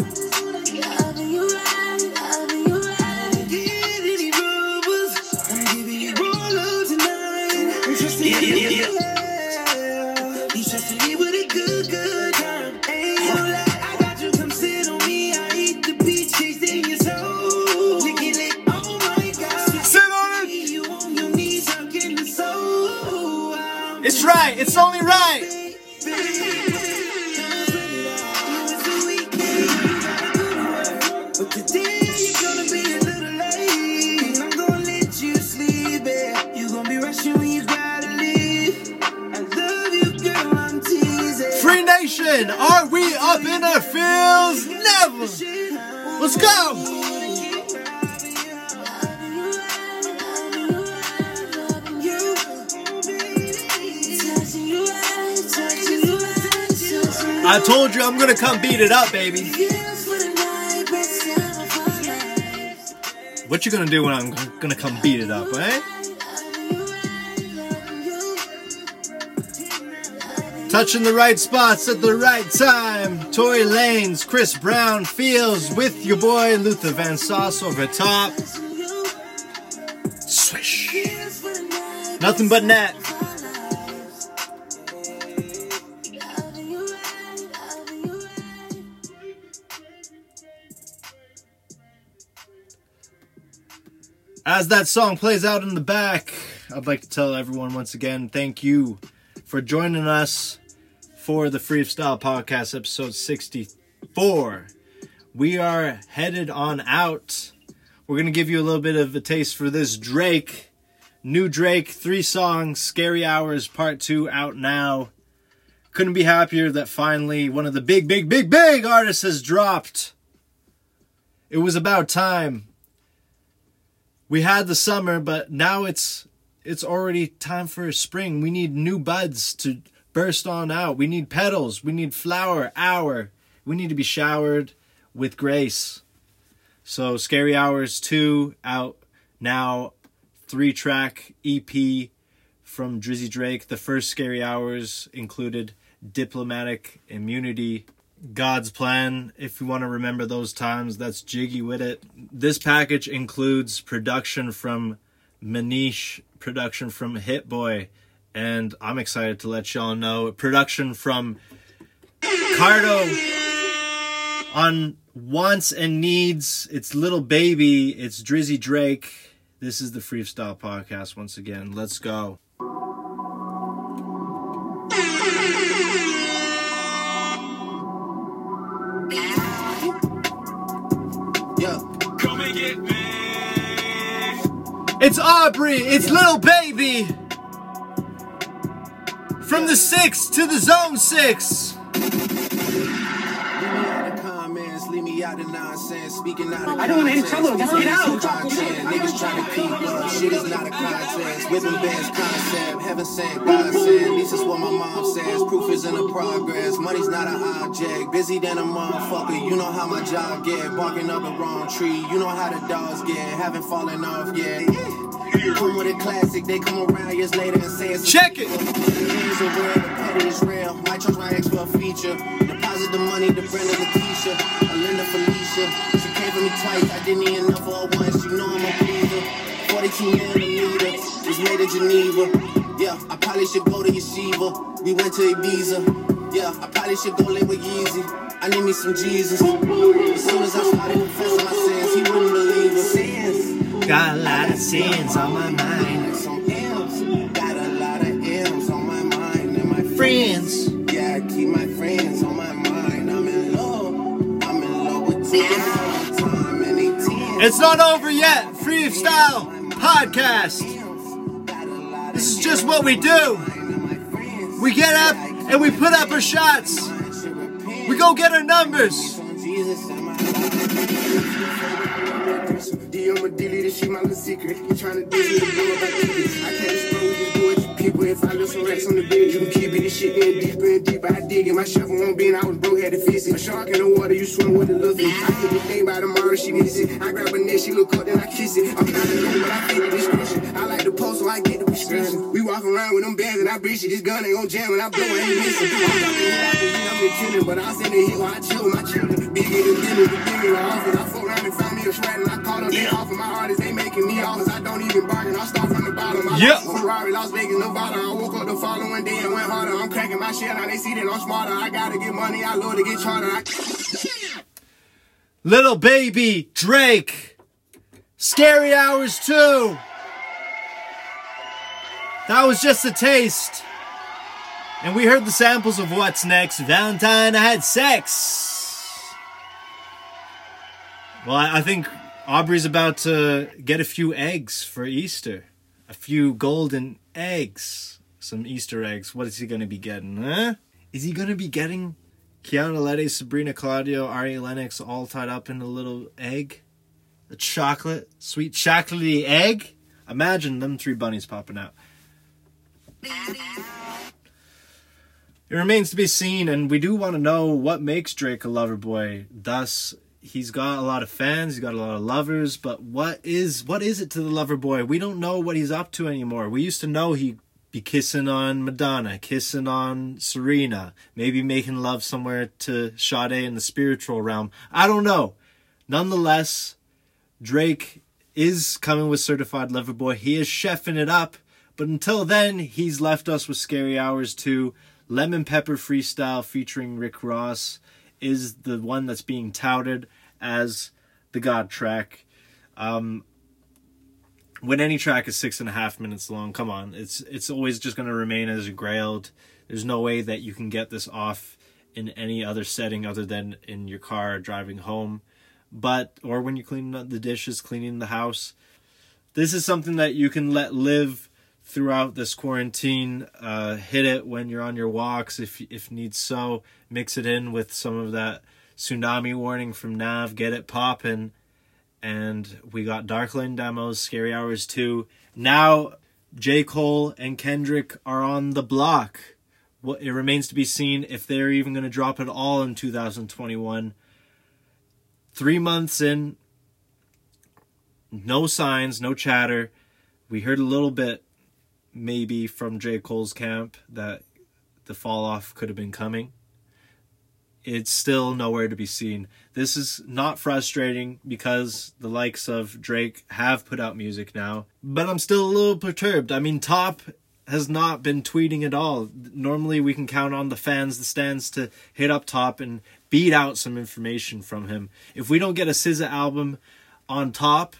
Gonna come beat it up, baby. What you gonna do when I'm gonna come beat it up, eh? Touching the right spots at the right time. Tory Lanez, Chris Brown, Fields with your boy Luther Van Sauce over top. Swish. Nothing but net. As that song plays out in the back, I'd like to tell everyone once again thank you for joining us for the Freestyle Podcast, episode 64. We are headed on out. We're going to give you a little bit of a taste for this Drake. New Drake, three songs, Scary Hours, part two, out now. Couldn't be happier that finally one of the big, big, big, big artists has dropped. It was about time we had the summer, but now it's it's already time for spring. We need new buds to burst on out. We need petals. We need flower hour. We need to be showered with grace. So Scary Hours 2 out now. Three track EP from Drizzy Drake. The first Scary Hours included Diplomatic Immunity. God's Plan, if you want to remember those times, that's Jiggy with it. This package includes production from Maneesh, production from Hit Boy, and I'm excited to let y'all know production from Cardo on Wants and Needs. It's Little Baby, it's Drizzy Drake. This is the Freestyle Podcast once again. Let's go. It's Aubrey, it's Little Baby. From the six to the zone six. Leave me out the comments, leave me out of nonsense, speaking out of I don't want any context. trouble, just get out. Niggas trying to keep up. Shit is not a contest. Whipping bands concept. Heaven sent, God sent. This is what my mom says. Proof is in the progress. Money's not an object. Busy than a motherfucker. You know how my job get. Barking up the wrong tree. You know how the dogs get. Haven't fallen off yet. Come with a classic. They come around years later and say it's Check it. Things are real, the petty is real. Might charge my ex for a feature. Deposit the money to Brenda Lakeisha, Alinda Felicia. She came for me twice, I didn't even know for her once. You know I'm a pleaser. 42 millimeter, was made in Geneva. Yeah, I probably should go to Yeshiva. We went to Ibiza. Yeah, I probably should go live with Yeezy. I need me some Jesus. As soon as I started confessing my sins, he wouldn't believe it. Sins. Got a lot of sins on my mind. Some M's. Got a lot of M's on my mind and my Friends. It's not over yet. Freestyle podcast. This is just what we do. We get up and we put up our shots. We go get our numbers. DM a dilly, this shit my little secret. You do you know about it. I can't explain, we just it people. If I left some racks on the bed, you can keep it. This shit getting deeper and deeper. I dig it, my shovel won't be, and I was broke, had to fix it. A shark in the water, you swim with a little. I hit the thing by tomorrow, she miss it. I grab her neck, she look up, then I kiss it. I'm not alone, but I fit the description. I like the post, so I get the prescription. We walk around with them bands, and I breach it. This gun ain't gon' jam, and I blow, I ain't missing. I'm the I hit, I'm chillin', but I'll send a hit while I chill with my children. Bigger than dinner, the bigger the office. I fuck around and find and I call them, they offer my artists, they making me offers. I don't even bargain, I start from the bottom. I like Ferrari, Las Vegas, Nevada. I woke up the following day and went harder. I'm cracking my shit, now they see that I'm smarter. I gotta get money, I love to get charter. I Little baby Drake. Scary Hours 2. That was just a taste. And we heard the samples of what's next. Valentine, I had sex. Well, I think Aubrey's about to get a few eggs for Easter. A few golden eggs. Some Easter eggs. What is he going to be getting, huh? Is he going to be getting Keanu Letty, Sabrina Claudio, Ari Lennox all tied up in a little egg? A chocolate, sweet chocolatey egg? Imagine them three bunnies popping out. It remains to be seen, and we do want to know what makes Drake a lover boy. Thus, he's got a lot of fans, he's got a lot of lovers, but what is what is it to the lover boy? We don't know what he's up to anymore. We used to know he'd be kissing on Madonna, kissing on Serena, maybe making love somewhere to Sade in the spiritual realm. I don't know. Nonetheless, Drake is coming with Certified Lover Boy. He is chefing it up. But until then, he's left us with Scary Hours 2. Lemon Pepper Freestyle featuring Rick Ross is the one that's being touted as the God track. Um, when any track is six and a half minutes long, come on, it's it's always just going to remain as a grailed. There's no way that you can get this off in any other setting other than in your car driving home, but or when you're cleaning up the dishes, cleaning the house. This is something that you can let live throughout this quarantine. Uh, hit it when you're on your walks, if if needs so. Mix it in with some of that tsunami warning from Nav. Get it poppin'. And we got Dark Lane demos, Scary Hours 2. Now, J. Cole and Kendrick are on the block. It remains to be seen if they're even going to drop it all in 2021. Three months in, no signs, no chatter. We heard a little bit, maybe from J. Cole's camp, that the fall off could have been coming. It's still nowhere to be seen. This is not frustrating because the likes of Drake have put out music now, but I'm still a little perturbed. I mean, Top has not been tweeting at all. Normally, we can count on the fans, the stands to hit up Top and beat out some information from him. If we don't get a SZA album on Top,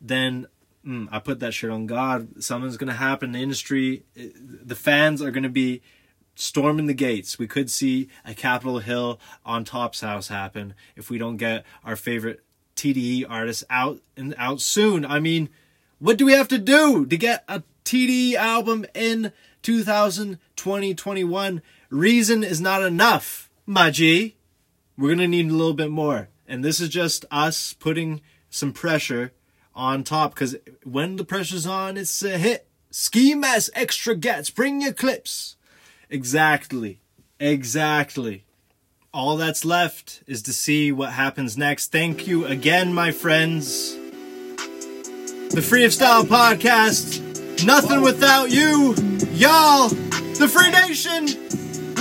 then mm, I put that shit on God. Something's gonna happen. The industry, eh, the fans are gonna be storming the gates. We could see a Capitol Hill on Top's house happen if we don't get our favorite TDE artist out and out soon. I mean, what do we have to do to get a TDE album in 2020 21? Reason is not enough, G. We're gonna need a little bit more. And this is just us putting some pressure on top because when the pressure's on, it's a hit. Ski mask extra gets. Bring your clips. Exactly. Exactly. All that's left is to see what happens next. Thank you again, my friends. The Free of Style podcast. Nothing without you. Y'all. The Free Nation.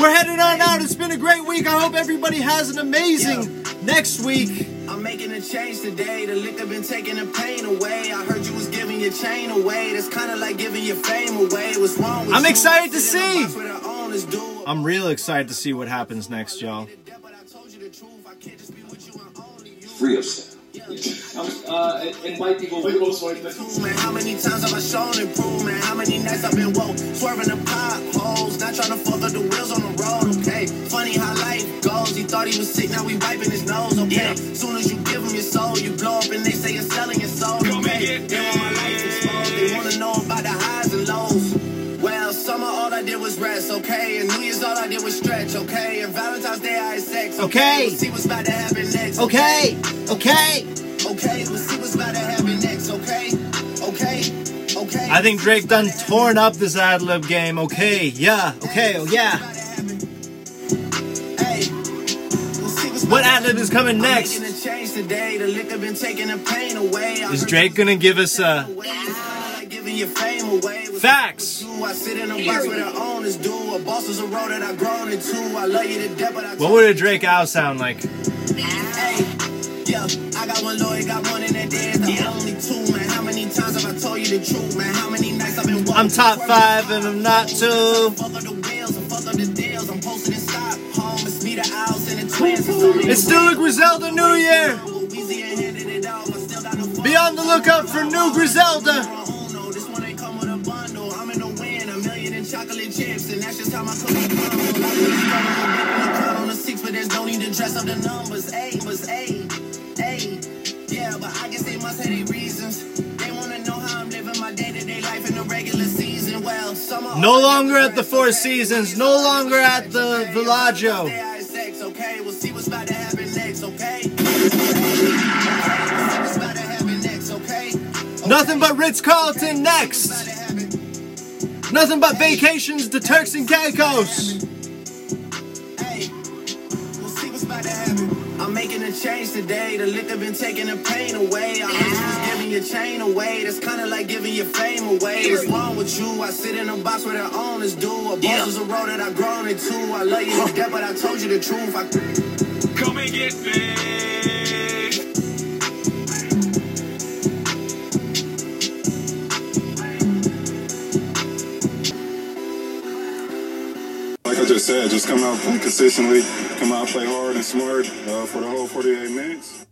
We're heading on out. It's been a great week. I hope everybody has an amazing next week. I'm making a change today. The liquor been taking the pain away. I heard you was giving your chain away. That's kind of like giving your fame away. What's wrong with I'm you? excited to Sit in a see. box where the owners do. I'm real excited to see what happens next, y'all. Free of style. Uh, invite people. Man, how many times have I shown improvement? How many nights I've been woke, swerving the potholes, not trying to fuck up the wheels on the road. Okay, funny how life goes. He thought he was sick, now we wiping his nose. Okay, soon as you give him your soul, you blow up and they say you're selling your soul. Okay, they want my life exposed. They wanna know about the highs and lows. Summer all I did was rest, okay, and New Year's all I did was stretch, okay, and Valentine's Day I had sex, Okay. We'll see what's about to happen next. Okay, okay. Okay, we'll see what's about to happen next, okay? Okay, okay. I think Drake done torn up this ad lib game. Okay, yeah, okay, oh yeah. What ad lib is coming next? Making a change today. The liquor been taking the pain away. I Is Drake gonna give us uh, a like giving your fame away. facts? I sit in a box where the owners do. A boss is a road that I've grown into. I love you to death, but I What would a Drake owl sound like? Hey, yeah, I got one lawyer, got one in that day. The only two, man. How many times have I told you the truth, man? How many nights I've been I'm top five and I'm not two. Fuck up the wheels and fuck up the deals. I'm posted in stop home. It's me, the owls, and the twins. It's It's still a Griselda New Year. Be on the lookout for new Griselda. Chocolate chips, and that's just how my cookie crumble. Like when you got on the six, but there's no need to dress up the numbers. A was A, A. Yeah, but I guess they must have their reasons. They wanna know how I'm living my day-to-day life in the regular season. Well, summer. No longer at the Four Seasons. No longer at the Villaggio. Okay? We'll see what's about to happen next, okay? Okay, we'll see what's about to happen next, okay? Nothing but Ritz Carlton next. Nothing but vacations to Turks and Caicos. I'm making a change today. The liquor been taking the pain away. I heard you was giving your chain away. That's kind of like giving your fame away. What's wrong with you? I sit in a box where the owners do. A boss is a road that I've grown into. I love you to death, but I told you the truth. I Come and get me. Like I just said, just come out consistently, come out play hard and smart uh, for the whole 48 minutes.